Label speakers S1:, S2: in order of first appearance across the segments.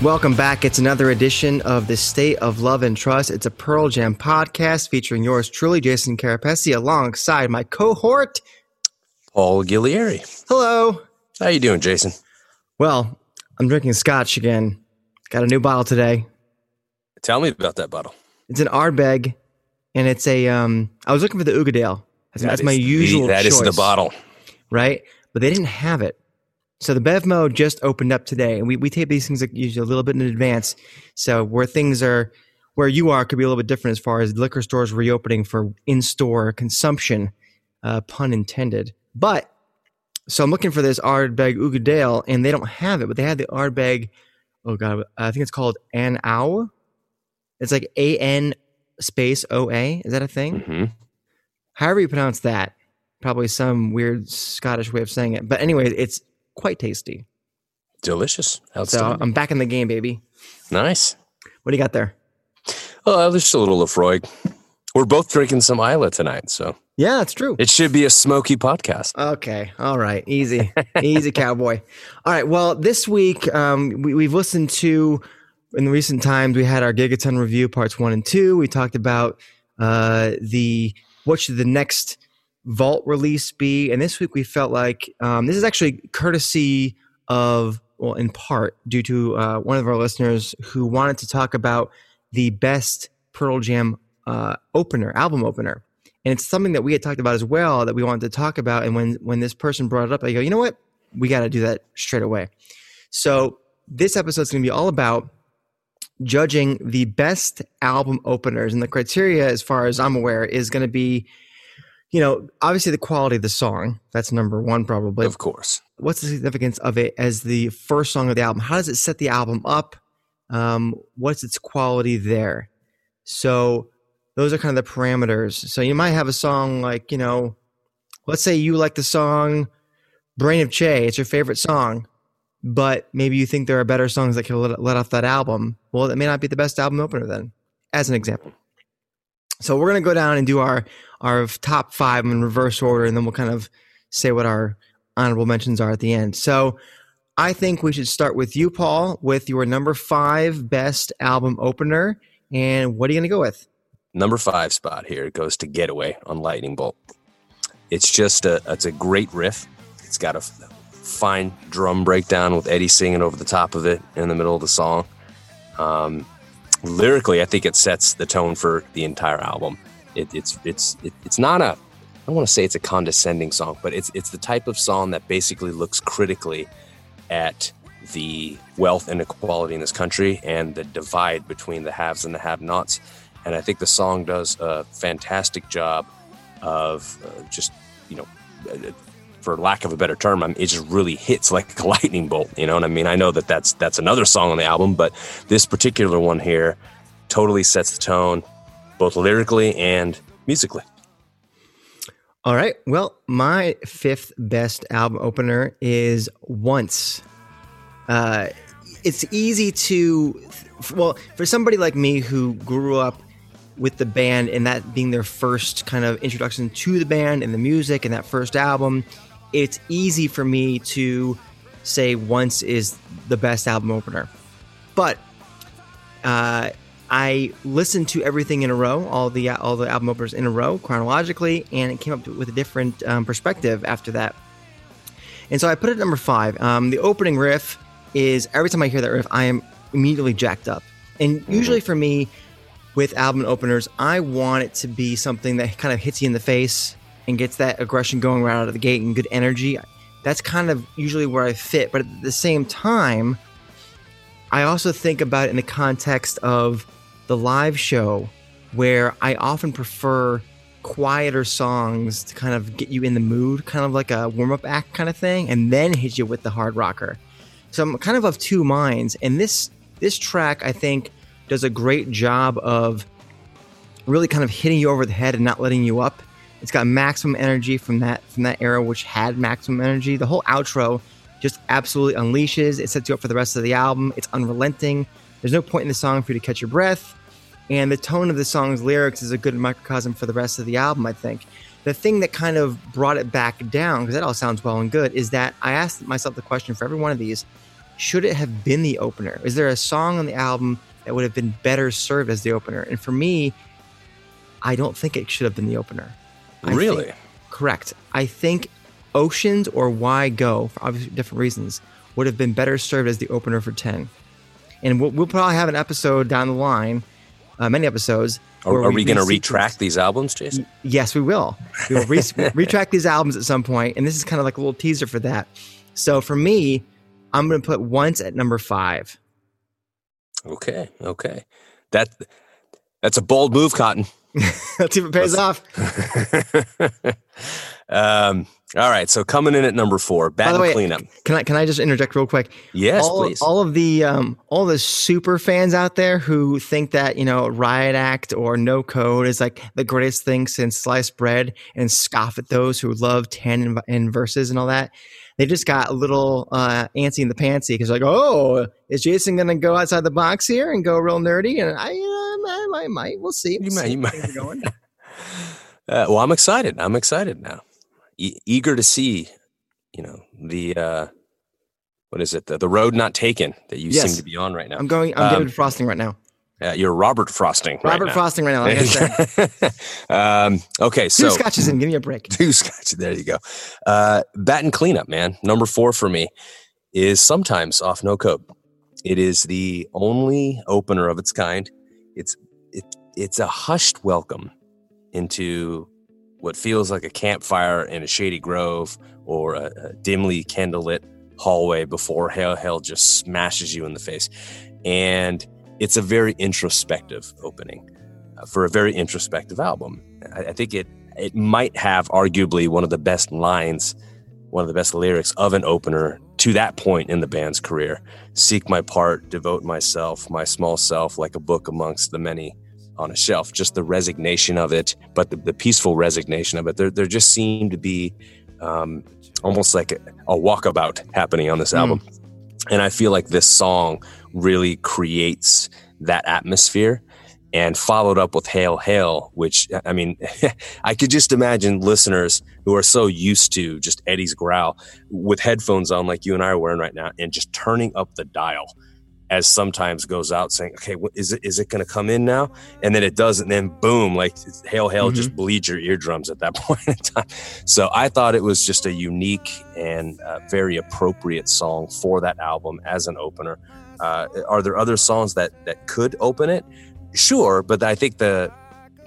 S1: Welcome back. It's another edition of the State of Love and Trust. It's a Pearl Jam podcast featuring yours truly, Jason Carapesi, alongside my cohort,
S2: Paul Gillieri.
S1: Hello.
S2: How you doing, Jason?
S1: Well, I'm drinking scotch again. Got a new bottle today.
S2: Tell me about that bottle.
S1: It's an Ardbeg, and it's a. Um, I was looking for the Uigeadail. That's,
S2: That
S1: that's my
S2: is the-
S1: usual.
S2: That is the bottle.
S1: right? But they didn't have it. So the Bev mode just opened up today, and we, we tape these things usually a little bit in advance. So where things are, where you are, could be a little bit different as far as liquor stores reopening for in-store consumption, uh, pun intended. But so I'm looking for this Ardbeg Uigeadail, and they don't have it, but they had the Ardbeg. Oh god, I think it's called An Ow. It's like A N space O A. Is that a thing?
S2: hmm
S1: however you pronounce that, probably some weird Scottish way of saying it. But anyway, it's quite tasty.
S2: Delicious.
S1: So. I'm back in the game, baby.
S2: nice.
S1: What do you got there?
S2: Oh, there's just a little Laphroaig. We're both drinking some Islay tonight, so
S1: Yeah, that's true.
S2: it should be a smoky podcast.
S1: Okay. All right. Easy. Easy, cowboy. All right. Well, this week, um, we, we've listened to, in the recent times, we had our Gigaton review parts one and two. We talked about uh, the, what should the next vault release be? And this week we felt like um, this is actually courtesy of, well, in part due to uh, one of our listeners who wanted to talk about the best Pearl Jam uh, opener, album opener and it's something that we had talked about as well that we wanted to talk about and when when this person brought it up i go you know what we got to do that straight away so this episode is going to be all about judging the best album openers and the criteria as far as i'm aware is going to be you know obviously the quality of the song that's number one probably
S2: Of course.
S1: what's the significance of it as the first song of the album? How does it set the album up? Um, what's its quality there? So those are kind of the parameters. So you might have a song like, you know, let's say you like the song Brain of J, it's your favorite song, but maybe you think there are better songs that can let, let off that album. Well, it may not be the best album opener then, as an example. So we're gonna go down and do our our top five in reverse order, and then we'll kind of say what our honorable mentions are at the end. So I think we should start with you, Paul, with your number five best album opener. And what are you going to go with?
S2: Number five spot here goes to Getaway on Lightning Bolt. It's just a it's a great riff. It's got a fine drum breakdown with Eddie singing over the top of it in the middle of the song. Um, lyrically, I think it sets the tone for the entire album. It, it's it's it, it's not a I don't want to say it's a condescending song, but it's it's the type of song that basically looks critically at the wealth inequality in this country and the divide between the haves and the have-nots. And I think the song does a fantastic job of uh, just you know, for lack of a better term, I mean, it just really hits like a lightning bolt. You know what I mean? I know that that's that's another song on the album, but this particular one here totally sets the tone, both lyrically and musically.
S1: All right. Well, my fifth best album opener is Once. Uh, it's easy to, well, for somebody like me who grew up with the band and that being their first kind of introduction to the band and the music and that first album, it's easy for me to say Once is the best album opener. But uh, I listened to everything in a row, all the all the album openers in a row chronologically, and it came up with a different um, perspective after that. And so I put it at number five. Um, the opening riff is every time I hear that riff, I am immediately jacked up. And usually for me, with album openers, I want it to be something that kind of hits you in the face and gets that aggression going right out of the gate and good energy. That's kind of usually where I fit. But at the same time, I also think about it in the context of the live show, where I often prefer quieter songs to kind of get you in the mood, kind of like a warm up act kind of thing, and then hit you with the hard rocker. So I'm kind of of two minds, and this this track I think does a great job of really kind of hitting you over the head and not letting you up. It's got maximum energy from that from that era, which had maximum energy. The whole outro just absolutely unleashes. It sets you up for the rest of the album. It's unrelenting. There's no point in the song for you to catch your breath. And the tone of the song's lyrics is a good microcosm for the rest of the album, I think. The thing that kind of brought it back down, because that all sounds well and good, is that I asked myself the question for every one of these should it have been the opener? Is there a song on the album that would have been better served as the opener? And for me, I don't think it should have been the opener. I
S2: Really?
S1: think- correct. I think Oceans or Why Go, for obviously different reasons, would have been better served as the opener for 10. And we'll, we'll probably have an episode down the line, uh, many episodes.
S2: Are, are we going to retract these albums, Jason?
S1: Yes, we will. We will re- retract these albums at some point, and this is kind of like a little teaser for that. So for me, I'm going to put Once at number five.
S2: Okay, okay. That that's a bold move, Cotton.
S1: Let's see if it pays off.
S2: um, all right, so coming in at number four,
S1: By the way,
S2: cleanup.
S1: can I can I just interject real quick?
S2: Yes,
S1: all,
S2: please.
S1: all of the um, all the super fans out there who think that you know Riot Act or No Code is like the greatest thing since sliced bread, and scoff at those who love ten and, and verses and all that. They just got a little uh, antsy in the pantsy because like, oh, is Jason going to go outside the box here and go real nerdy? And I, I, I might. We'll see. We'll
S2: You might- you might. Uh, well, I'm excited. I'm excited now. E- eager to see, you know, the uh, what is it? The, the road not taken that you
S1: Yes.
S2: seem to be on right now.
S1: I'm going. I'm
S2: Um,
S1: David Frosting right now.
S2: Uh, you're Robert Frosting. right
S1: Robert
S2: now.
S1: Frosting right now. Like
S2: um, okay,
S1: two
S2: so
S1: scotches in. Give me a break.
S2: two scotch. There you go. Uh, bat and cleanup, man. Number four for me is sometimes off no code. It is the only opener of its kind. It's it, it's a hushed welcome into what feels like a campfire in a shady grove or a, a dimly candlelit hallway before hell hell just smashes you in the face. And it's a very introspective opening uh, for a very introspective album. I, I think it it might have arguably one of the best lines, one of the best lyrics of an opener to that point in the band's career. Seek my part, devote myself, my small self, like a book amongst the many on a shelf. Just the resignation of it, but the, the peaceful resignation of it. There, there just seemed to be um, almost like a, a walkabout happening on this
S1: Mm.
S2: album. And I feel like this song really creates that atmosphere and followed up with Hail Hail, which I mean, I could just imagine listeners who are so used to just Eddie's growl with headphones on, like you and I are wearing right now, and just turning up the dial as sometimes goes out saying, okay, what, is it, is it going to come in now? And then it does. And then boom, like Hail Hail just bleeds your eardrums at that point in time. So I thought it was just a unique and uh, very appropriate song for that album as an opener. Uh, are there other songs that, that could open it? Sure, but I think the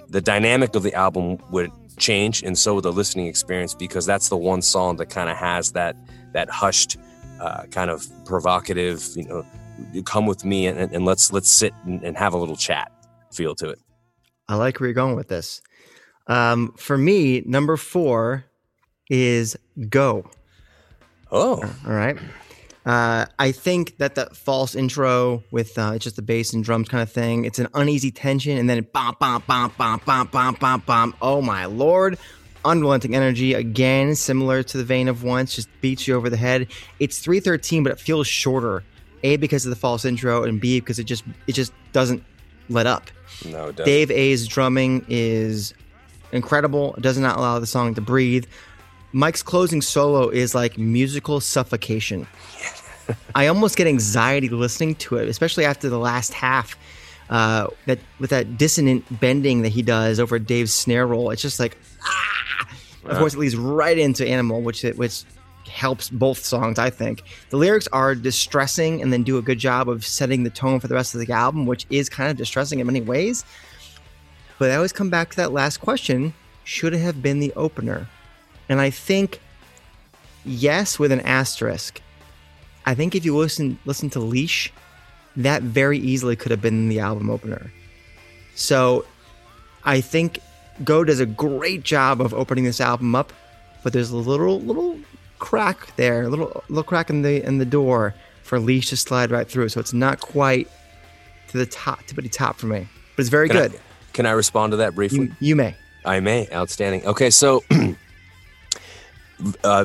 S2: the dynamic of the album would change, and so would the listening experience because that's the one song that kind of has that that hushed, uh, kind of provocative, you know, you come with me and, and let's let's sit and, and have a little chat feel to it.
S1: I like where you're going with this. Um, for me, number four is Go.
S2: Oh,
S1: All right. Uh, I think that that false intro with uh, just the bass and drums kind of thing, it's an uneasy tension, and then it bom, bom, bom, bom, bom, bom, bom, bom. Oh my lord. Unrelenting energy, again, similar to the vein of once, just beats you over the head. It's 313, but it feels shorter. A, because of the false intro, and B, because it just it just doesn't let up.
S2: no, it doesn't.
S1: Dave A's drumming is incredible. It does not allow the song to breathe. Mike's closing solo is like musical suffocation. I almost get anxiety listening to it, especially after the last half. Uh, that with that dissonant bending that he does over Dave's snare roll, it's just like ah. Of course, it leads right into Animal, which which helps both songs. I think the lyrics are distressing, and then do a good job of setting the tone for the rest of the album, which is kind of distressing in many ways. But I always come back to that last question: Should it have been the opener? And I think yes, with an asterisk. I think if you listen listen to Leash, that very easily could have been the album opener. So I think Go does a great job of opening this album up, but there's a little little crack there, a little little crack in the in the door for Leash to slide right through. So it's not quite to the top, to the top for me. But it's very
S2: Can
S1: good.
S2: I, can I respond to that briefly?
S1: You, you may.
S2: I may. Outstanding. Okay, so uh,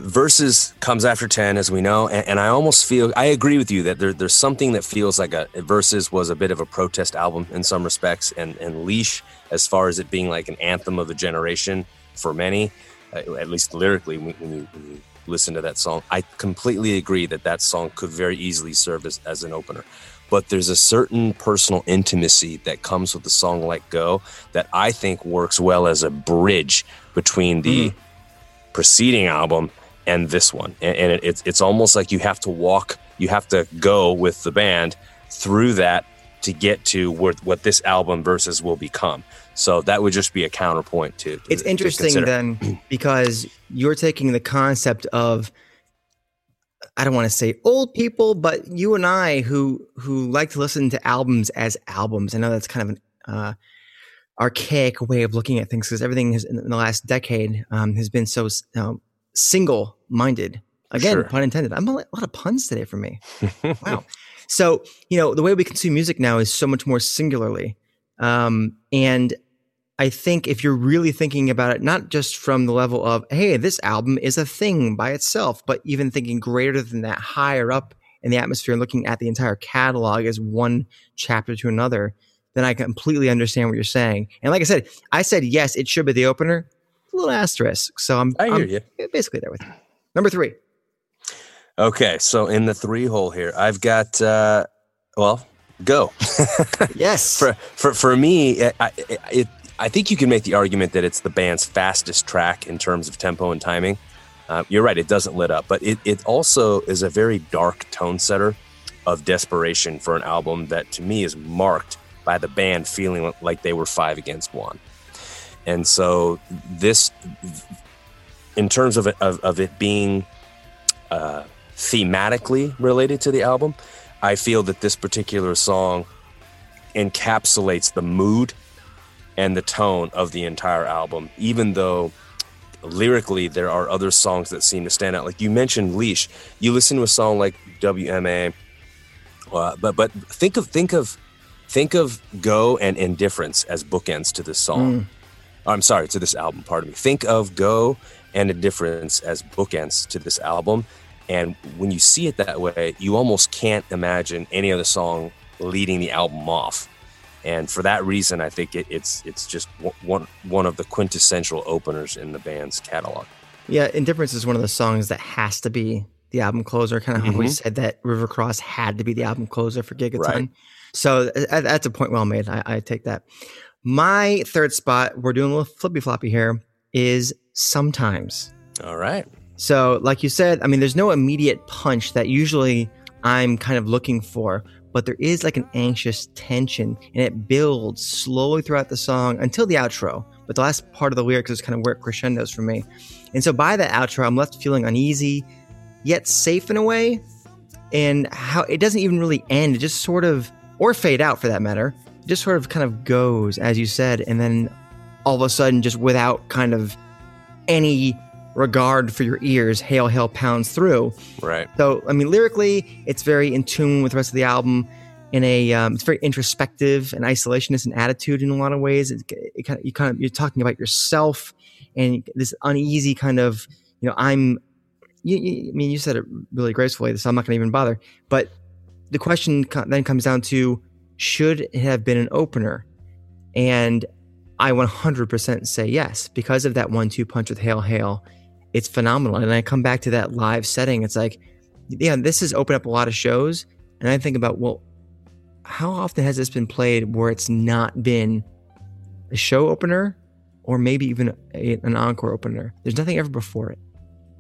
S2: comes after 10 as we know and, and i almost feel i agree with you that there, there's something that feels like a verses was a bit of a protest album in some respects and, and leash as far as it being like an anthem of a generation for many uh, at least lyrically when, when, you, when you listen to that song. I completely agree that that song could very easily serve as, as an opener. But there's a certain personal intimacy that comes with the song let go that i think works well as a bridge between the mm preceding album and this one. And, and it, it's, it's almost like you have to walk, you have to go with the band through that to get to what, what this album versus will become. So that would just be a counterpoint to. to
S1: it's interesting
S2: to
S1: then because you're taking the concept of I don't want to say old people, but you and I who who like to listen to albums as albums. I know that's kind of an uh, archaic way of looking at things because everything has, in the last decade um, has been so single minded. Again, sure. pun intended. I'm a, a lot of puns today for me. wow. So, you know, the way we consume music now is so much more singularly. Um, and I think if you're really thinking about it, not just from the level of, hey, this album is a thing by itself, but even thinking greater than that, higher up in the atmosphere and looking at the entire catalog as one chapter to another, then I completely understand what you're saying. And like I said, I said yes, it should be the opener. A little asterisk. So I'm,
S2: I hear
S1: I'm
S2: you.
S1: basically there with you. Number three.
S2: Okay, so in the three hole here, I've got uh, well, go.
S1: yes.
S2: For for for me, I it, I think you can make the argument that it's the band's fastest track in terms of tempo and timing. Uh, you're right; it doesn't lit up, but it it also is a very dark tone setter of desperation for an album that to me is marked by the band feeling like they were five against one. And so this, in terms of it, of, of it being uh, thematically related to the album, I feel that this particular song encapsulates the mood and the tone of the entire album, even though lyrically there are other songs that seem to stand out. Like you mentioned Leash, you listen to a song like WMA, uh, but but think of think of Think of Go and Indifference as bookends to this song. Mm. I'm sorry, to this album, pardon me. Think of Go and Indifference as bookends to this album. And when you see it that way, you almost can't imagine any other song leading the album off. And for that reason, I think it, it's it's just one one of the quintessential openers in the band's catalog.
S1: Yeah, Indifference is one of the songs that has to be the album closer. Kind of mm-hmm. always said that River Cross had to be the album closer for Gigaton. Right. So uh, that's a point well made. I, I, take that. My third spot, we're doing a little flippy floppy here, is sometimes.
S2: All right.
S1: So, like you said, I mean, there's no immediate punch that usually I'm kind of looking for, but there is like an anxious tension and it builds slowly throughout the song until the outro. But the last part of the lyrics is kind of where it crescendos for me. And so by the outro, I'm left feeling uneasy, yet safe in a way. And how it doesn't even really end. It just sort of or fade out for that matter, it just sort of kind of goes, as you said, and then all of a sudden, just without kind of any regard for your ears, Hail Hail pounds through.
S2: Right.
S1: So, I mean, lyrically, it's very in tune with the rest of the album. In a, um, it's very introspective and isolationist in attitude in a lot of ways. It, it kind of, you kind of, you're talking about yourself and this uneasy kind of, you know, I'm. You, you, I mean, you said it really gracefully, so I'm not going to even bother. But the question then comes down to should it have been an opener? And I 100% say yes because of that one two punch with Hail Hail. It's phenomenal. And I come back to that live setting. It's like, yeah, this has opened up a lot of shows. And I think about, well, how often has this been played where it's not been a show opener or maybe even a, an encore opener? There's nothing ever before it.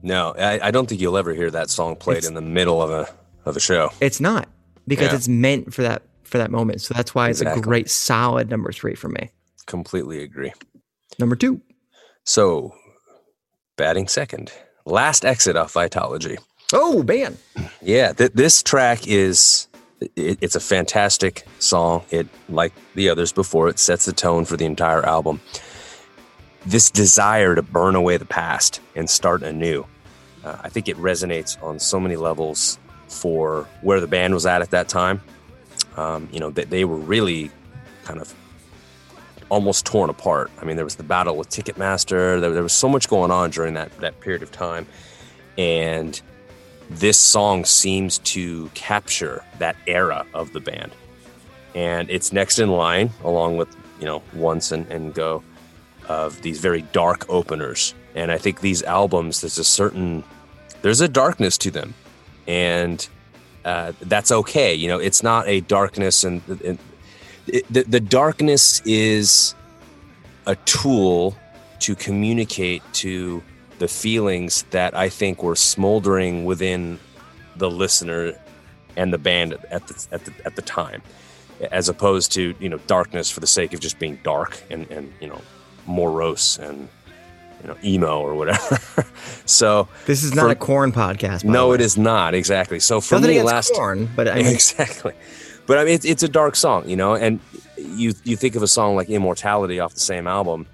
S2: No, I, I, don't think you'll ever hear that song played it's, in the middle of a of a show.
S1: It's not because yeah. it's meant for that for that moment. So that's why exactly. it's a great solid number three for me.
S2: Completely agree.
S1: Number two.
S2: So batting second. Last exit off Vitalogy.
S1: Oh man.
S2: Yeah, th- this track is it, it's a fantastic song. It like the others before it sets the tone for the entire album. This desire to burn away the past and start anew. Uh, I think it resonates on so many levels for where the band was at at that time. um, you know, they, they were really kind of almost torn apart. I mean, there was the battle with Ticketmaster. There, there was so much going on during that that period of time, and this song seems to capture that era of the band. And it's next in line, along with you know Once and, and Go, of these very dark openers. And I think these albums, there's a certain there's a darkness to them, and uh, that's okay. You know, it's not a darkness, and, and it, the, the darkness is a tool to communicate to the feelings that I think were smoldering within the listener and the band at the, at the, at the time, as opposed to you know darkness for the sake of just being dark and and you know morose and you know emo or whatever. so
S1: this is not for, a Korn podcast.
S2: no, it is not exactly. So for
S1: Nothing
S2: me, last
S1: Korn, but I mean,
S2: exactly. But I mean, it's, it's a dark song, you know, and you you think of a song like Immortality off the same album,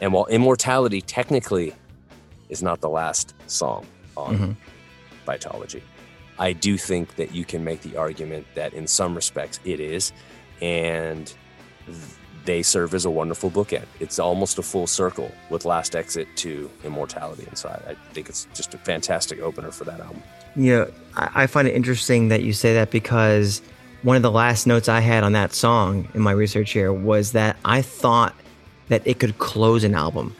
S2: and while Immortality technically is not the last song on mm-hmm. Vitalogy, I do think that you can make the argument that in some respects it is, and they serve as a wonderful bookend. It's almost a full circle with Last Exit to Immortality inside. I think it's just a fantastic opener for that album.
S1: Yeah, I find it interesting that you say that because one of the last notes I had on that song in my research here was that I thought that it could close an album.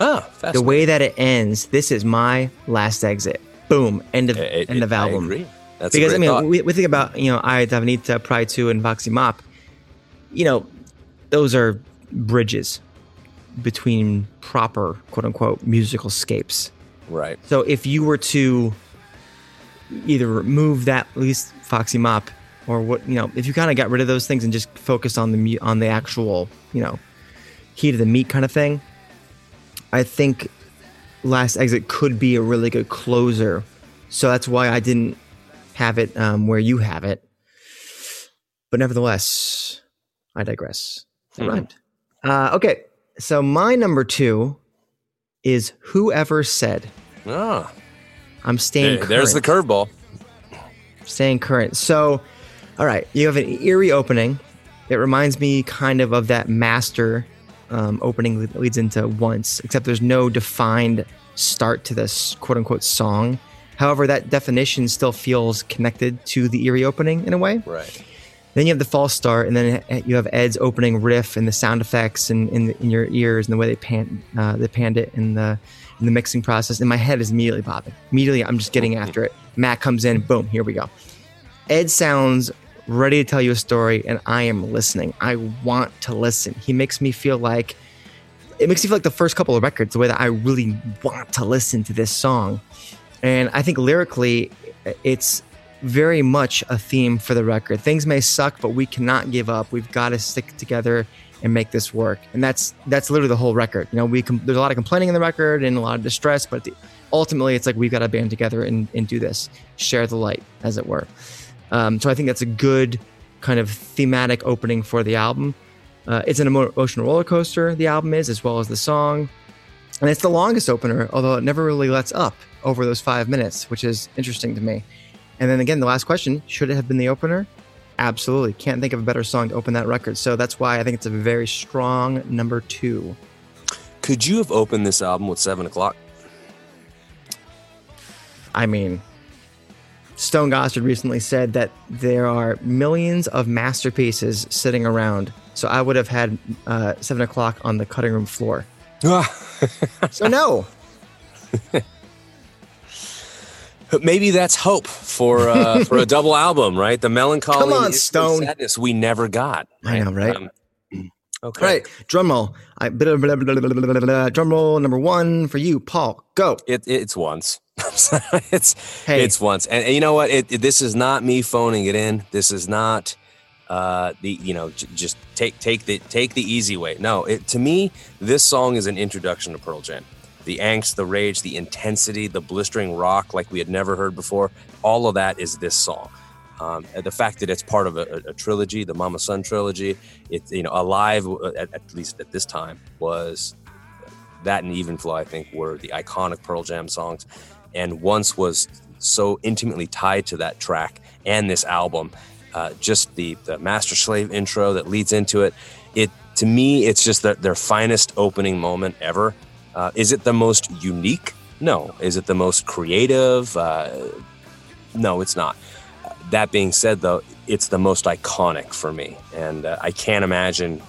S2: Oh,
S1: the way that it ends. This is my last exit. Boom. End of
S2: it,
S1: end
S2: it,
S1: of album.
S2: I That's
S1: because I
S2: mean,
S1: we, we, think about you know Aye Davanita, Pry, To, and Foxy Mop. You know, those are bridges between proper quote unquote musical scapes.
S2: Right.
S1: So if you were to either remove that, at least Foxy Mop, or what you know if you kind of got rid of those things and just focused on the on the actual you know heat of the meat kind of thing i think last exit could be a really good closer so that's why i didn't have it um, where you have it but nevertheless i digress mm. uh, okay so my number two is whoever said
S2: ah
S1: i'm staying
S2: there, there's the curveball
S1: staying current so all right, you have an eerie opening. It reminds me kind of of that master um, opening that leads into once, except there's no defined start to this quote unquote song. However, that definition still feels connected to the eerie opening in a way.
S2: Right.
S1: Then you have the false start, and then you have Ed's opening riff and the sound effects in, in, in your ears and the way they pan uh, they panned it in the in the mixing process. And my head is immediately popping. Immediately, I'm just getting after it. Matt comes in, boom, here we go. Ed sounds ready to tell you a story, and I am listening. I want to listen. He makes me feel like it makes me feel like the first couple of records, the way that I really want to listen to this song. And I think lyrically, it's very much a theme for the record. Things may suck, but we cannot give up. We've got to stick together and make this work. And that's that's literally the whole record. You know, we com- there's a lot of complaining in the record and a lot of distress, but the, ultimately, it's like we've got to band together and, and do this, share the light, as it were. Um, so I think that's a good kind of thematic opening for the album. Uh, it's an emotional roller coaster, the album is, as well as the song. And it's the longest opener, although it never really lets up over those five minutes, which is interesting to me. And then again, the last question should it have been the opener? Absolutely. Can't think of a better song to open that record. So that's why I think it's a very strong number two.
S2: Could you have opened this album with seven o'clock?
S1: I mean, Stone Gossard recently said that there are millions of masterpieces sitting around. So I would have had uh, seven o'clock on the cutting room floor. so no.
S2: Maybe that's hope for uh, for a double album, right? The melancholy,
S1: Come on, Stone.
S2: sadness we never got.
S1: Right? I know, right? Um, okay, right. Drum roll. I, blah, blah, blah, drum roll number one for you, Paul. Go.
S2: It, it's once. it's hey. it's once, and, and you know what? It, it, this is not me phoning it in. This is not uh, the you know j- just take take the take the easy way. No, it, to me, this song is an introduction to Pearl Jam. The angst, the rage, the intensity, the blistering rock like we had never heard before. All of that is this song. Um, the fact that it's part of a, a, trilogy, the Mamasan trilogy, it's you know alive uh, at, at least at this time was that and Even Flow. I think were the iconic Pearl Jam songs and once was so intimately tied to that track and this album uh, just the, the master slave intro that leads into it. It to me, it's just their finest opening moment ever. Uh, is it the most unique? No. Is it the most creative? Uh, no, it's not. That being said, though, it's the most iconic for me, and uh, I can't imagine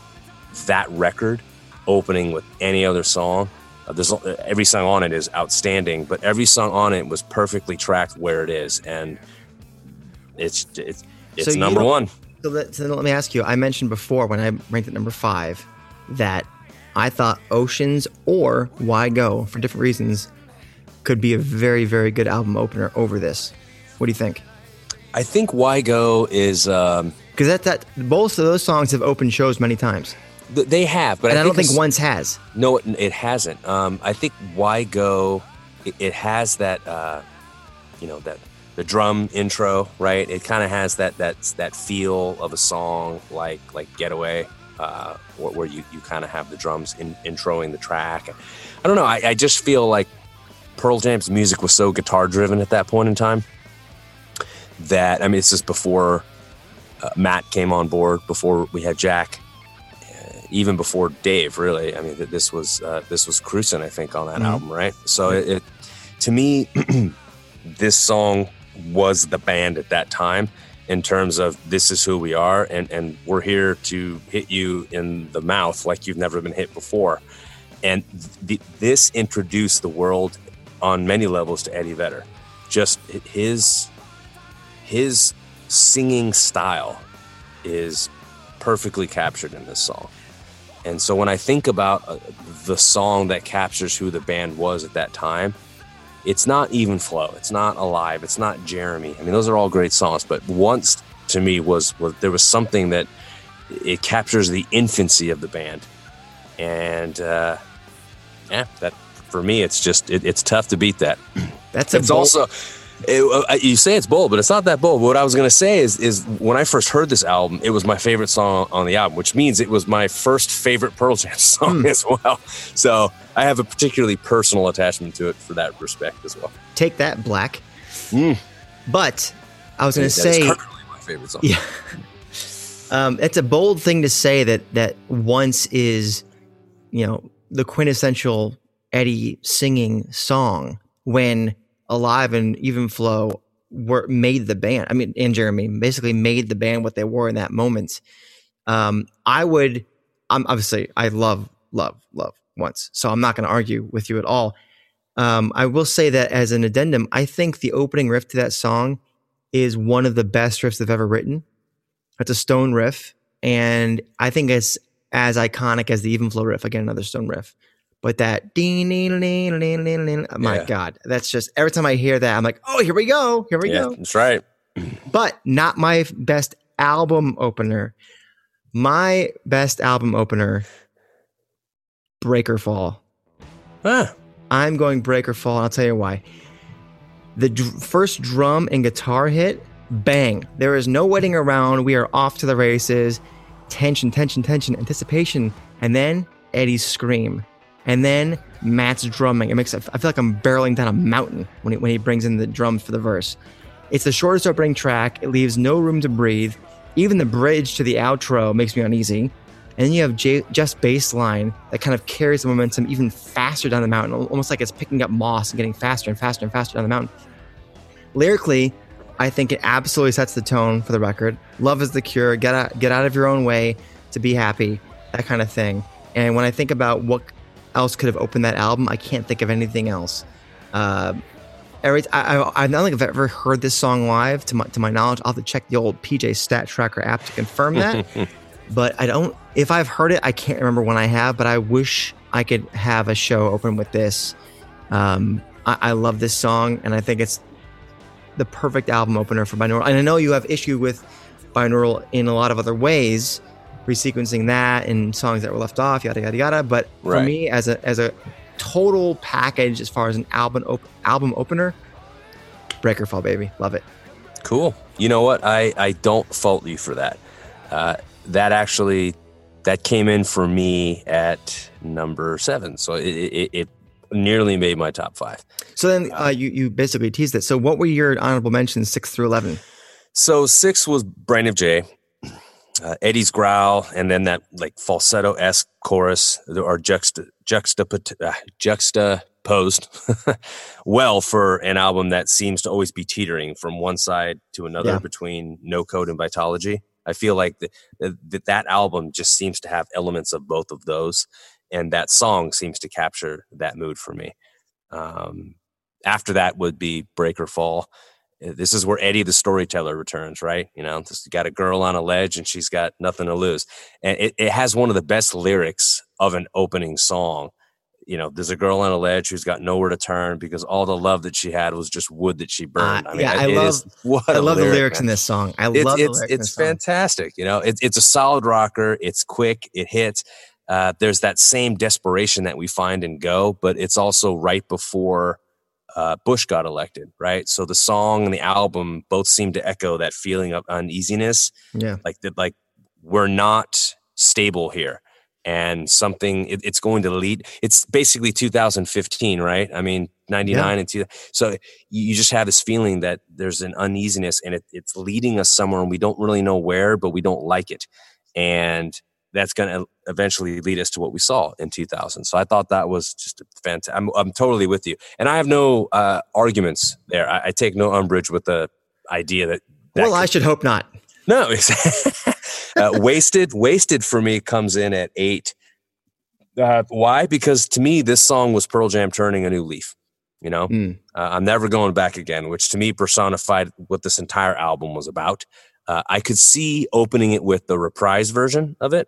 S2: that record opening with any other song. Uh, there's uh, every song on it is outstanding, but every song on it was perfectly tracked where it is, and it's it's it's
S1: So
S2: number one.
S1: So let, so let me ask you. I mentioned before when I ranked it number five that I thought Oceans or Why Go for different reasons could be a very very good album opener over this. What do you think?
S2: I think Why Go is um,
S1: Because that that both of those songs have opened shows many times,
S2: th- they have, but
S1: and I, don't think
S2: it's-
S1: once has.
S2: No, it, it hasn't. Um, I think why go? It, it has that, uh, you know, that the drum intro, right? It kind of has that that that feel of a song like like Getaway, uh, where, you you kind of have the drums in, introing the track. I don't know. I, I just feel like Pearl Jam's music was so guitar driven at that point in time that I mean, it's just before uh, Matt came on board, before we had Jack even before Dave, really. I mean, th- this was uh, this was Krusen, I think, on that
S1: Mhm.
S2: album, right? So it, it to me, this song was the band at that time in terms of this is who we are, and and we're here to hit you in the mouth like you've never been hit before, and th- this introduced the world on many levels to Eddie Vedder. Just his his singing style is perfectly captured in this song. And so when I think about uh, the song that captures who the band was at that time, it's not Even Flow, it's not Alive, it's not Jeremy. I mean, those are all great songs, but once to me was was there was something that it captures the infancy of the band, and uh, yeah, that for me it's just it, it's tough to beat that.
S1: That's a
S2: It's
S1: bold-
S2: also it, uh, you say it's bold, but it's not that bold. But what I was gonna say is is when I first heard this album, it was my favorite song on the album, which means it was my first favorite Pearl Jam song
S1: Hmm.
S2: as well. So I have a particularly personal attachment to it for that respect as well.
S1: take that black.
S2: Mm.
S1: But I was going to
S2: That is
S1: say,
S2: currently my favorite song.
S1: Yeah. um, it's a bold thing to say that that once is, you know, the quintessential Eddie singing song when Alive and Even Flow were made the band. I mean, and Jeremy basically made the band what they were in that moment. Um, I would, I'm obviously, I love, love, love once, so I'm not going to argue with you at all. Um, I will say that as an addendum, I think the opening riff to that song is one of the best riffs they've ever written. It's a Stone riff, and I think it's as iconic as the Even Flow riff. Again, another Stone riff. But that ding, ding, ding, ding, ding, ding, my
S2: Yeah.
S1: God, that's just every time I hear that, I'm like, oh, here we go, here we
S2: Yeah,
S1: go.
S2: that's right.
S1: But not my best album opener. My best album opener, Breakerfall.
S2: Ah,
S1: I'm going Breakerfall, I'll tell you why. The dr- first drum and guitar hit, bang. There is no waiting around. We are off to the races. Tension, tension, tension, anticipation. And then Eddie's scream. And then Matt's drumming. It makes I feel like I'm barreling down a mountain when he, when he brings in the drums for the verse. It's the shortest opening track. It leaves no room to breathe. Even the bridge to the outro makes me uneasy. And then you have J- Jeff's bass line that kind of carries the momentum even faster down the mountain, almost like it's picking up moss and getting faster and faster and faster down the mountain. Lyrically, I think it absolutely sets the tone for the record. Love is the cure. Get out, get out of your own way to be happy. That kind of thing. And when I think about what else could have opened that album, I can't think of anything else. Uh, every I, I, I don't think I've ever heard this song live. To my to my knowledge, I'll have to check the old PJ Stat Tracker app to confirm that. but I don't. If I've heard it, I can't remember when I have. But I wish I could have a show open with this. Um, I, I love this song, and I think it's the perfect album opener for binaural. And I know you have issue with binaural in a lot of other ways, resequencing that and songs that were left off, yada yada yada. But for
S2: Right.
S1: me, as a as a total package, as far as an album op- album opener, Breakerfall, baby, love it.
S2: Cool. You know what? I, I don't fault you for that. Uh, that actually that came in for me at number seven, so it, it, it nearly made my top five.
S1: So then uh, you you basically teased it. So what were your honorable mentions six through eleven?
S2: So six was Brain of J, uh, Eddie's growl, and then that like falsetto esque chorus or juxta, juxtap- uh, juxtaposed well for an album that seems to always be teetering from one side to another
S1: Yeah.
S2: between No Code and Vitalogy. I feel like the, that album just seems to have elements of both of those, and that song seems to capture that mood for me. Um, after that would be Breakerfall. Uh, This is where Eddie the storyteller returns, right? You know, just got a girl on a ledge and she's got nothing to lose. And it, it has one of the best lyrics of an opening song. You know, there's a girl on a ledge who's got nowhere to turn because all the love that she had was just wood that she burned.
S1: yeah, I
S2: it is- what
S1: I love the lyrics
S2: man
S1: in this song. I
S2: it's
S1: love
S2: it's it's
S1: this
S2: fantastic. You know, it's it's a solid rocker. It's quick. It hits. Uh, there's that same desperation that we find in Go, but it's also right before uh, Bush got elected, right? So the song and the album both seem to echo that feeling of uneasiness,
S1: Yeah.
S2: like that, like we're not stable here, and something it, it's going to lead. It's basically 2015, right? I mean, 99 and two. So you, you just have this feeling that there's an uneasiness and it, it's leading us somewhere and we don't really know where, but we don't like it. And that's going to eventually lead us to what we saw in 2000. So I thought that was just fantastic. I'm, I'm totally with you. And I have no uh, arguments there. I, I take no umbrage with the idea that. that
S1: Well, I should hope not.
S2: no, uh, wasted. Wasted for me comes in at eight. Uh, why? Because to me, this song was Pearl Jam turning a new leaf. You know,
S1: Mm.
S2: uh, I'm never going back again, which to me personified what this entire album was about. Uh, I could see opening it with the reprise version of it,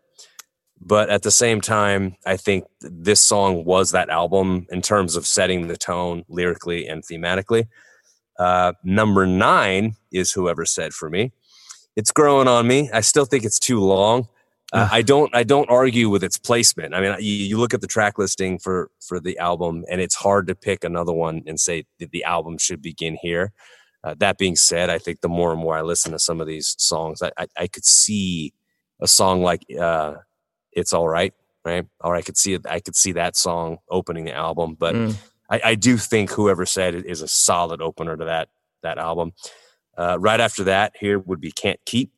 S2: but at the same time, I think this song was that album in terms of setting the tone lyrically and thematically. Uh, number nine is whoever said for me. It's growing on me. I still think it's too long. Uh, I don't. I don't argue with its placement. I mean, you, you look at the track listing for for the album, and it's hard to pick another one and say that the album should begin here. Uh, that being said, I think the more and more I listen to some of these songs, I I, I could see a song like uh, "It's All Right," right, or I could see it. I could see that song opening the album, but
S1: Mm.
S2: I, I do think whoever said it is a solid opener to that that album. Uh, right after that, here would be "Can't Keep."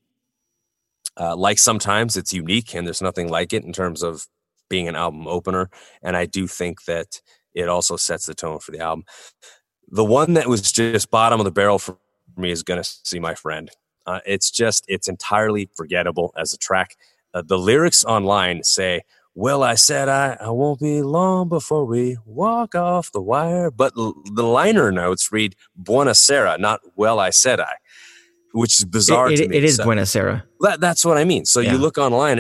S2: Uh, like sometimes it's unique and there's nothing like it in terms of being an album opener, and I do think that it also sets the tone for the album. The one that was just bottom of the barrel for me is "Gonna See My Friend." Uh, it's just it's entirely forgettable as a track. Uh, the lyrics online say well, I said I, I won't be long before we walk off the wire. But l- the liner notes read Buena Sera, not Well, I said I, which is bizarre
S1: It,
S2: to
S1: it,
S2: me.
S1: it is
S2: So-
S1: Buena Sera.
S2: that, that's what I mean. So
S1: Yeah.
S2: you look online,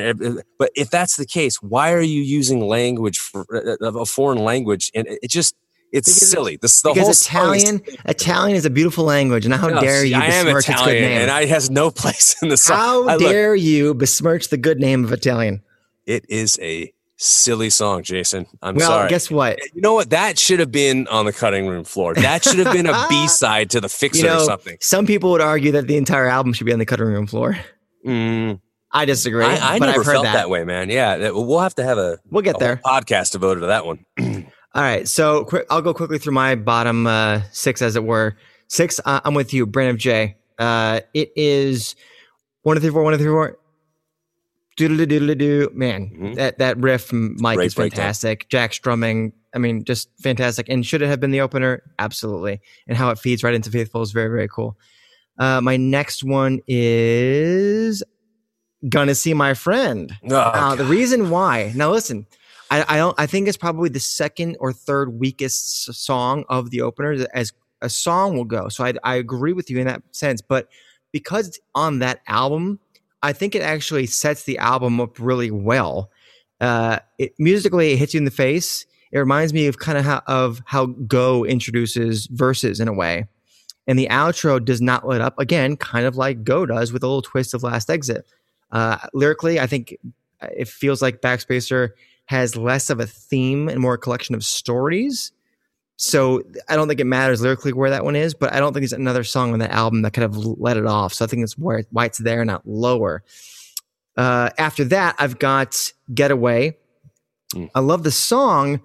S2: but if that's the case, why are you using language for uh, a foreign language? And it just it's
S1: Because
S2: silly. This the whole
S1: Italian, Italian is a beautiful language, and how
S2: No,
S1: dare you
S2: I am
S1: besmirch its good name?
S2: and I it has no place in the song.
S1: how
S2: I look-
S1: dare you besmirch the good name of Italian?
S2: it is a silly song, Jason. I'm
S1: well,
S2: sorry.
S1: guess what?
S2: You know what? That should have been on the cutting room floor. That should have been a B side to the Fixer
S1: You know,
S2: or something.
S1: some people would argue that the entire album should be on the cutting room floor.
S2: Mm,
S1: I disagree.
S2: I, I
S1: but
S2: never
S1: I've heard
S2: felt
S1: that.
S2: that. way, man. Yeah, we'll have to have a,
S1: We'll get
S2: a
S1: there.
S2: podcast devoted to that one.
S1: All right, so quick, I'll go quickly through my bottom uh, six, as it were. Six, uh, I'm with you, Brain of J. Uh, it is one of three four, one of three four. Doodle doodle doo. Man,
S2: Mhm.
S1: that that riff from Mike
S2: Great
S1: is
S2: breakdown.
S1: fantastic. Jack strumming, I mean, just fantastic. And should it have been the opener? Absolutely. And how it feeds right into Faithful is very very cool. Uh, my next one is gonna see my friend.
S2: Oh,
S1: Uh, the reason why. Now listen, I, I don't. I think it's probably the second or third weakest song of the opener as a song will go. So I, I agree with you in that sense. But because it's on that album, I think it actually sets the album up really well. Uh, it musically it hits you in the face. It reminds me of kind of how of how Go introduces verses in a way. And the outro does not let up again, kind of like Go does with a little twist of Last Exit. Uh, lyrically, I think it feels like Backspacer has less of a theme and more a collection of stories. So I don't think it matters lyrically where that one is, but I don't think there's another song on that album that could have let it off. So I think it's where why it's there, not lower. Uh, after that, I've got Getaway.
S2: Mm.
S1: I love the song,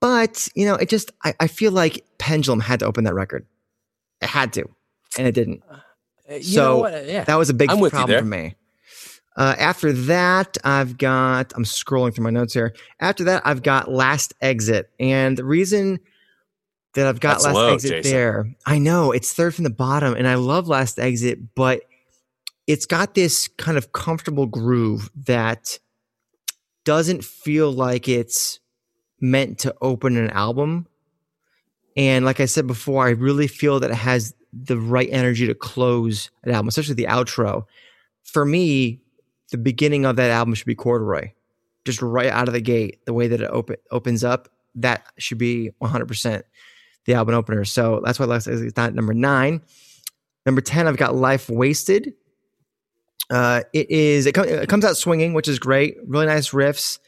S1: but you know, it just I, I feel like Pendulum had to open that record. It had to, and it didn't.
S2: Uh, you
S1: So,
S2: know what? yeah,
S1: That was a big
S2: I'm with you
S1: problem for me. Uh, after that, I've got, I'm scrolling through my notes here. After that, I've got Last Exit. And the reason that I've got
S2: That's
S1: Last
S2: low,
S1: Exit
S2: Jason.
S1: there, I know it's third from the bottom, and I love Last Exit, but it's got this kind of comfortable groove that doesn't feel like it's meant to open an album. And like I said before, I really feel that it has the right energy to close an album, especially the outro. For me, the beginning of that album should be Corduroy, just right out of the gate. The way that it open, opens up, that should be 100% the album opener. So that's why is not number nine. Number 10, I've got Life Wasted. Uh, it is it, com- it comes out swinging, which is great. Really nice riffs,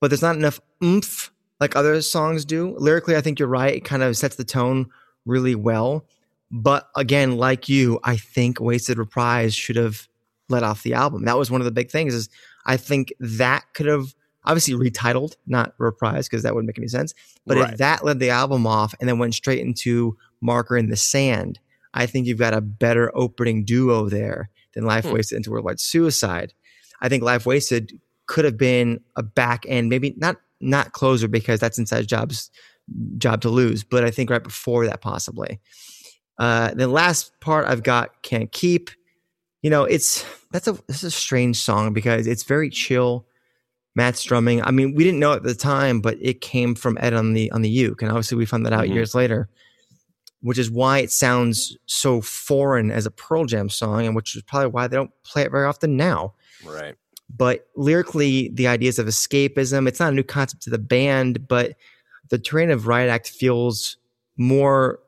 S1: but there's not enough oomph like other songs do. Lyrically, I think you're right. It kind of sets the tone really well. But again, like you, I think Wasted Reprise should have let off the album. That was one of the big things. Is I think that could have obviously retitled, not reprised, because that wouldn't make any sense. But
S2: Right.
S1: if that led the album off and then went straight into Marker in the Sand, I think you've got a better opening duo there than Life
S2: Hmm.
S1: Wasted into Worldwide Suicide. I think Life Wasted could have been a back end, maybe not not closer because that's inside jobs job to lose, but I think right before that possibly. Uh, the last part I've got can't keep. You know, it's that's a this is a strange song because it's very chill. Matt's drumming. I mean, we didn't know at the time, but it came from Ed on the on the uke, and obviously we found that out
S2: Mhm.
S1: years later, which is why it sounds so foreign as a Pearl Jam song, and which is probably why they don't play it very often now
S2: Right.
S1: but lyrically the ideas of escapism it's not a new concept to the band but the terrain of riot act feels more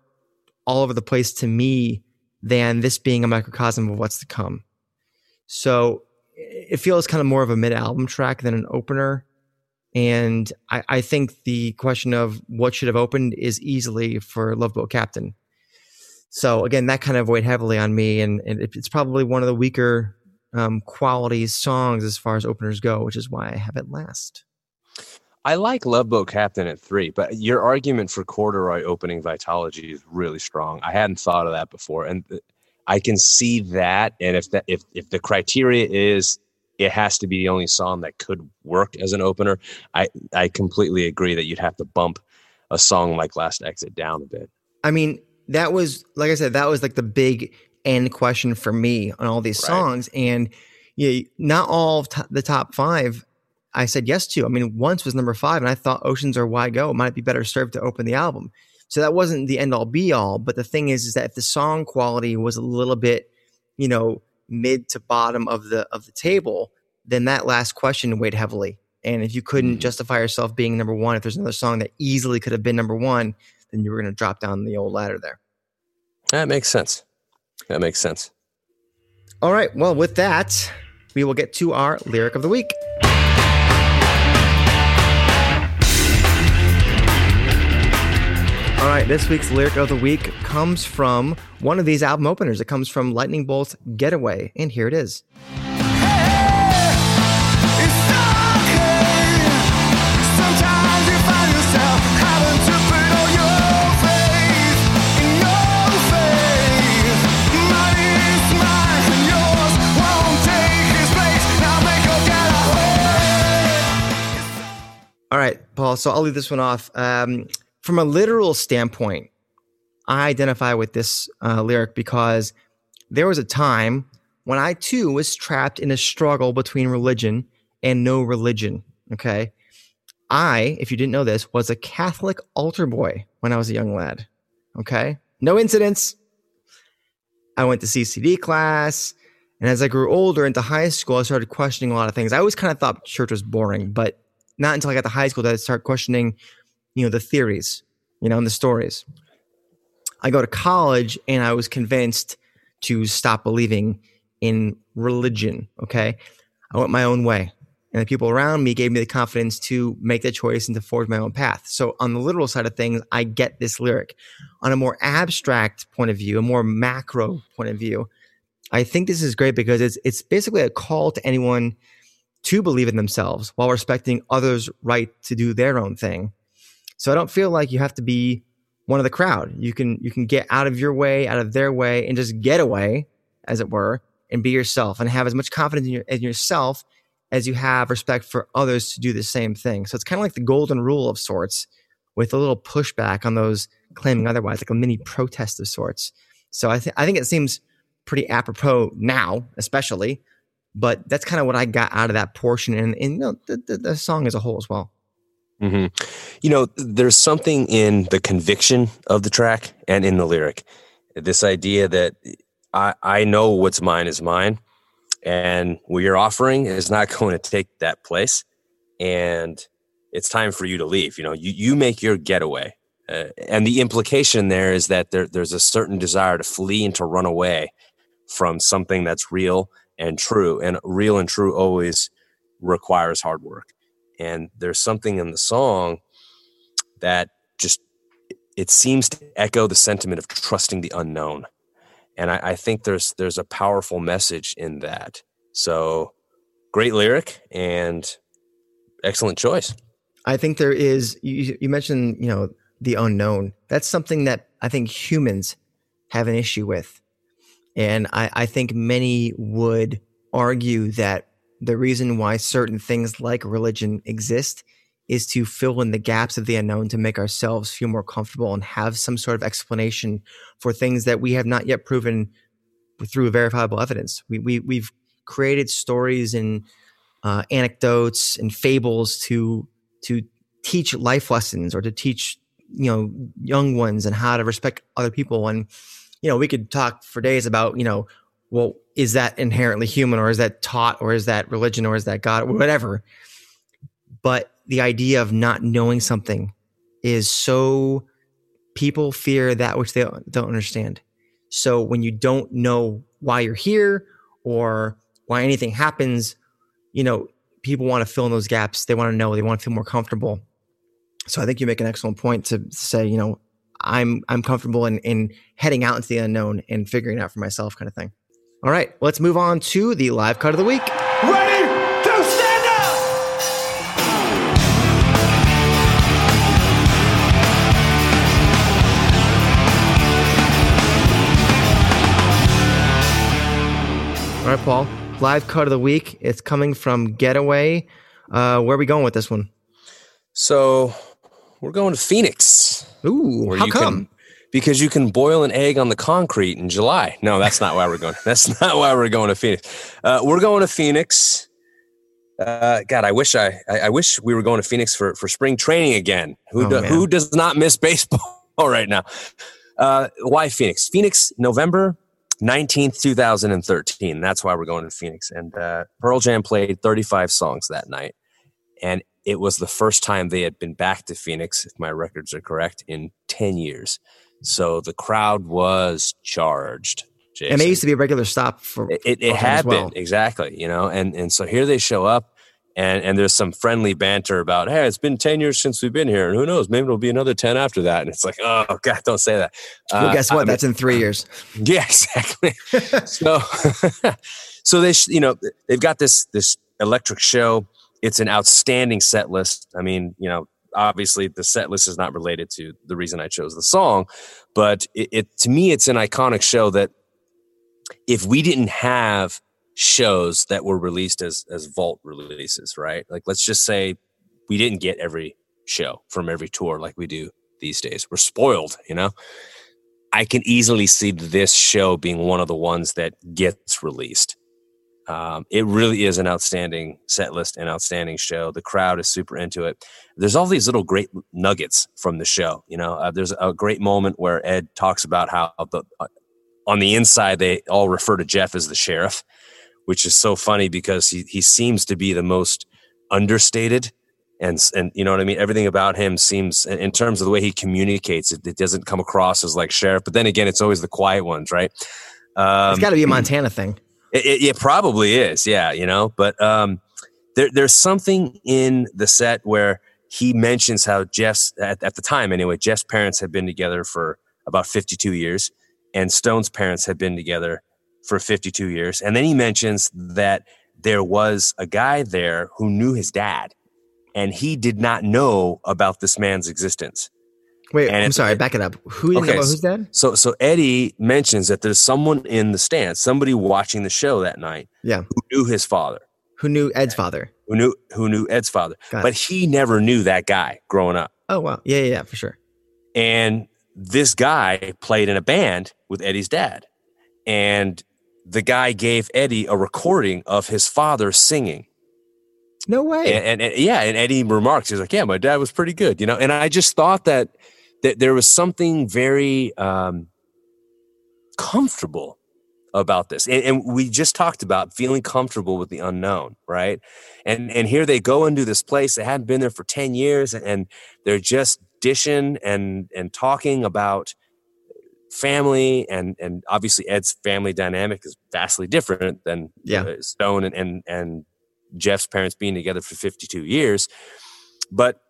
S1: all over the place to me than this being a microcosm of what's to come. So it feels kind of more of a mid-album track than an opener. And I, I think the question of what should have opened is easily for love boat captain. So again that kind of weighed heavily on me and, and it- it's probably one of the weaker um, quality songs as far as openers go, which is why I have it last.
S2: I like Love Boat Captain at three, but your argument for Corduroy opening Vitalogy is really strong. I hadn't thought of that before, and uh, I can see that. And if that if if the criteria is it has to be the only song that could work as an opener, I I completely agree that you'd have to bump a song like Last Exit down a bit.
S1: I mean, that was like I said, that was like the big end question for me on all these
S2: Right.
S1: songs, and yeah, not all to- the top five. I said yes to. I mean, once was number five, and I thought Oceans Are Why Go might be better served to open the album. So that wasn't the end all be all. But the thing is, is that if the song quality was a little bit, you know, mid to bottom of the of the table, then that last question weighed heavily. And if you couldn't
S2: Mhm.
S1: justify yourself being number one, if there's another song that easily could have been number one, then you were going to drop down the old ladder there.
S2: That makes sense. That makes sense.
S1: All right. Well, with that, we will get to our lyric of the week. All right, this week's lyric of the week comes from one of these album openers. It comes from Lightning Bolt's Getaway, and here it is. All right, Paul. So I'll leave this one off. Um, from a literal standpoint, I identify with this uh, lyric because there was a time when I too was trapped in a struggle between religion and no religion. Okay. I, if you didn't know this, was a Catholic altar boy when I was a young lad. Okay. No incidents. I went to CCD class. And as I grew older into high school, I started questioning a lot of things. I always kind of thought church was boring, but not until I got to high school did I start questioning, you know, the theories, you know, and the stories. I go to college and I was convinced to stop believing in religion. Okay. I went my own way. And the people around me gave me the confidence to make the choice and to forge my own path. So, on the literal side of things, I get this lyric. On a more abstract point of view, a more macro point of view, I think this is great because it's it's basically a call to anyone to believe in themselves while respecting others' right to do their own thing. So I don't feel like you have to be one of the crowd. You can you can get out of your way, out of their way, and just get away as it were, and be yourself and have as much confidence in, your, in yourself as you have respect for others to do the same thing. So it's kind of like the golden rule of sorts with a little pushback on those claiming otherwise, like a mini protest of sorts. So I, th- I think it seems pretty apropos now, especially. But that's kind of what I got out of that portion and, and you know, the, the, the song as a whole as well.
S2: Mm-hmm. You know, there's something in the conviction of the track and in the lyric. This idea that I, I know what's mine is mine, and what you're offering is not going to take that place. And it's time for you to leave. You know, you, you make your getaway. Uh, and the implication there is that there, there's a certain desire to flee and to run away from something that's real and true. And real and true always requires hard work. And there's something in the song that just it seems to echo the sentiment of trusting the unknown. And I, I think there's there's a powerful message in that. So great lyric and excellent choice.
S1: I think there is you, you mentioned, you know, the unknown. That's something that I think humans have an issue with. And I, I think many would argue that the reason why certain things like religion exist is to fill in the gaps of the unknown to make ourselves feel more comfortable and have some sort of explanation for things that we have not yet proven through verifiable evidence. We, we, we've created stories and uh, anecdotes and fables to, to teach life lessons or to teach, you know, young ones and how to respect other people. And, you know, we could talk for days about, you know, well, is that inherently human or is that taught or is that religion or is that God, or whatever. But the idea of not knowing something is so people fear that which they don't understand. So when you don't know why you're here or why anything happens, you know, people want to fill in those gaps. They want to know, they want to feel more comfortable. So I think you make an excellent point to say, you know, I'm I'm comfortable in in heading out into the unknown and figuring out for myself kind of thing. All right, let's move on to the live cut of the week.
S3: Ready to stand up!
S1: All right, Paul. Live cut of the week. It's coming from Getaway. Uh, where are we going with this one?
S2: So we're going to Phoenix.
S1: Ooh, how
S2: you
S1: come?
S2: Can, because you can boil an egg on the concrete in July. No, that's not why we're going. That's not why we're going to Phoenix. Uh, we're going to Phoenix. Uh, God, I wish I, I, I wish we were going to Phoenix for, for spring training again. Who
S1: Oh,
S2: do, who does not miss baseball right now? Uh, why Phoenix? Phoenix, November nineteenth, two thousand and thirteen. That's why we're going to Phoenix. And uh, Pearl Jam played thirty five songs that night, and it was the first time they had been back to Phoenix, if my records are correct, in ten years. So the crowd was charged. Jason.
S1: And they used to be a regular stop for
S2: It, it, it had
S1: well.
S2: been exactly, you know, and and so here they show up, and and there's some friendly banter about, hey, it's been ten years since we've been here, and who knows, maybe it'll be another ten after that. And it's like, oh God, don't say that.
S1: Well,
S2: Uh,
S1: guess
S2: I
S1: what?
S2: mean-
S1: That's in three years.
S2: yeah, exactly. so, so they, sh- you know, they've got this this electric show. It's an outstanding set list. I mean, you know, obviously the set list is not related to the reason I chose the song, but it, it to me, it's an iconic show that if we didn't have shows that were released as as vault releases, right? Like, let's just say we didn't get every show from every tour like we do these days. We're spoiled, you know. I can easily see this show being one of the ones that gets released. Um, it really is an outstanding set list, and outstanding show. The crowd is super into it. There's all these little great nuggets from the show. You know, uh, there's a great moment where Ed talks about how the, uh, on the inside they all refer to Jeff as the sheriff, which is so funny because he he seems to be the most understated and and you know what I mean. Everything about him seems, in terms of the way he communicates, it, it doesn't come across as like sheriff. But then again, it's always the quiet ones, right? Um,
S1: it's got to be a Montana thing.
S2: It, it, it probably is, yeah, you know. But um, there, there's something in the set where he mentions how Jeff's at, at the time anyway. Jeff's parents had been together for about 52 years, and Stone's parents had been together for 52 years. And then he mentions that there was a guy there who knew his dad, and he did not know about this man's existence.
S3: Wait,
S2: And
S3: I'm sorry.
S2: it-
S3: Back it up. Who?
S2: Okay,
S3: who's that?
S2: So so Eddie mentions that there's someone in the stands, somebody watching the show that night
S3: Yeah.
S2: who knew his father,
S3: Who knew Ed's father?
S2: who knew who knew Ed's father,
S3: Got
S2: but he never knew that guy growing up.
S3: Oh wow. Yeah, yeah, yeah, for sure.
S2: And this guy played in a band with Eddie's dad. And the guy gave Eddie a recording of his father singing.
S3: No way.
S2: And, and, and yeah, and Eddie remarks, he's like, "Yeah, my dad was pretty good," you know. And I just thought that that there was something very um, comfortable about this, and, and we just talked about feeling comfortable with the unknown, right? And and here they go into this place they hadn't been there for ten years, and they're just dishing and and talking about family and and obviously Ed's family dynamic is vastly different than
S3: Yeah.
S2: uh, Stone and and and Jeff's parents being together for 52 years. But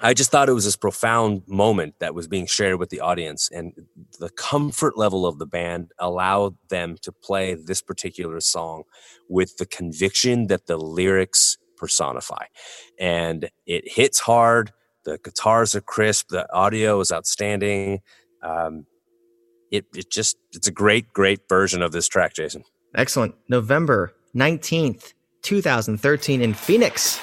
S2: I just thought it was this profound moment that was being shared with the audience, and the comfort level of the band allowed them to play this particular song with the conviction that the lyrics personify. And it hits hard, the guitars are crisp, the audio is outstanding. Um, it, it just, it's a great, great version of this track, Jason.
S3: Excellent. November 19th, 2013 in Phoenix.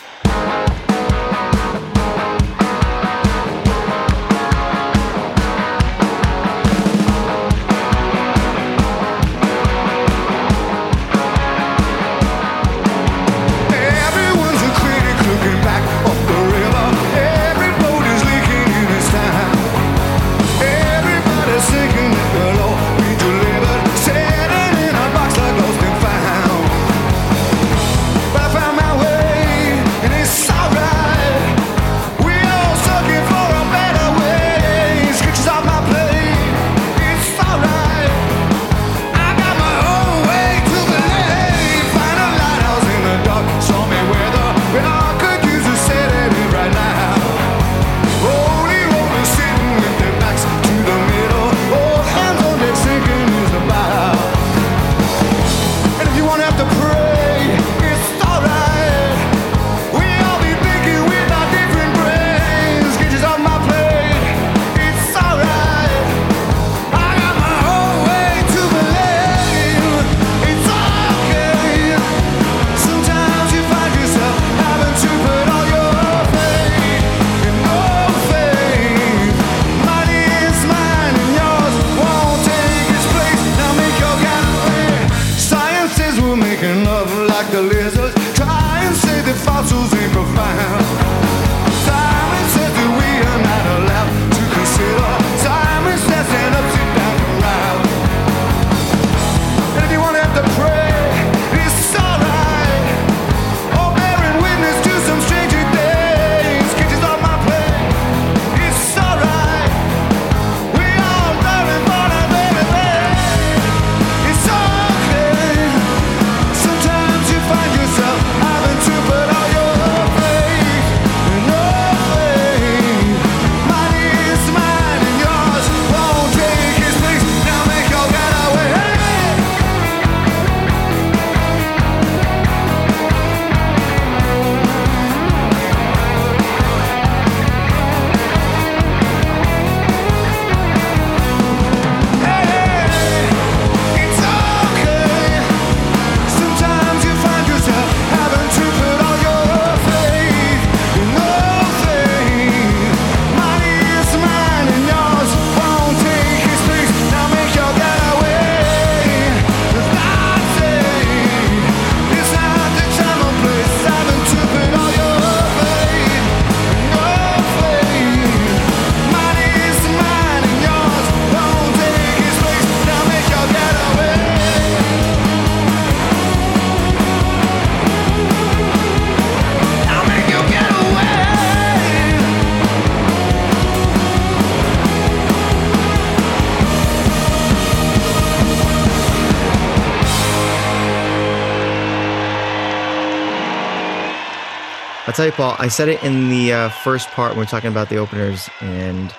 S1: I'll
S3: tell you, Paul, I said it in the uh, first part when we are talking about the openers, and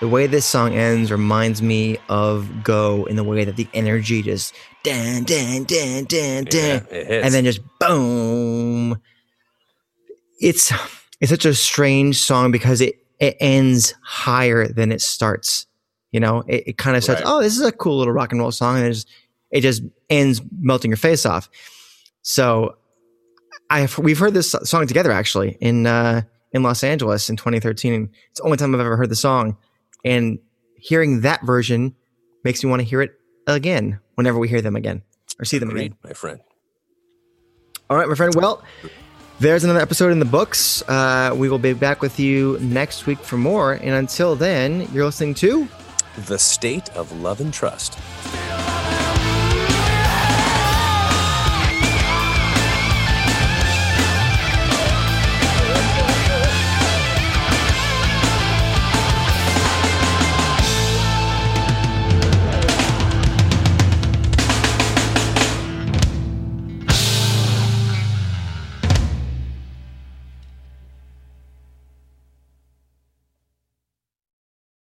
S3: the way this song ends reminds me of Go in the way that the energy just dan, dan, dan, dan, dan,
S2: hits.
S3: and then just boom. It's it's such a strange song because it
S1: it ends higher than it starts. You know, it, it kind of starts,
S2: Right.
S1: oh, this is a cool little rock and roll song, and it just, it just ends melting your face off. So, I have, we've heard this song together actually in uh, in Los Angeles in 2013. It's the only time I've ever heard the song, and hearing that version makes me want to hear it again whenever we hear them again or see them again.
S2: My friend.
S1: All right, my friend. Well, there's another episode in the books. Uh, we will be back with you next week for more. And until then, you're listening to
S2: The state of love and trust.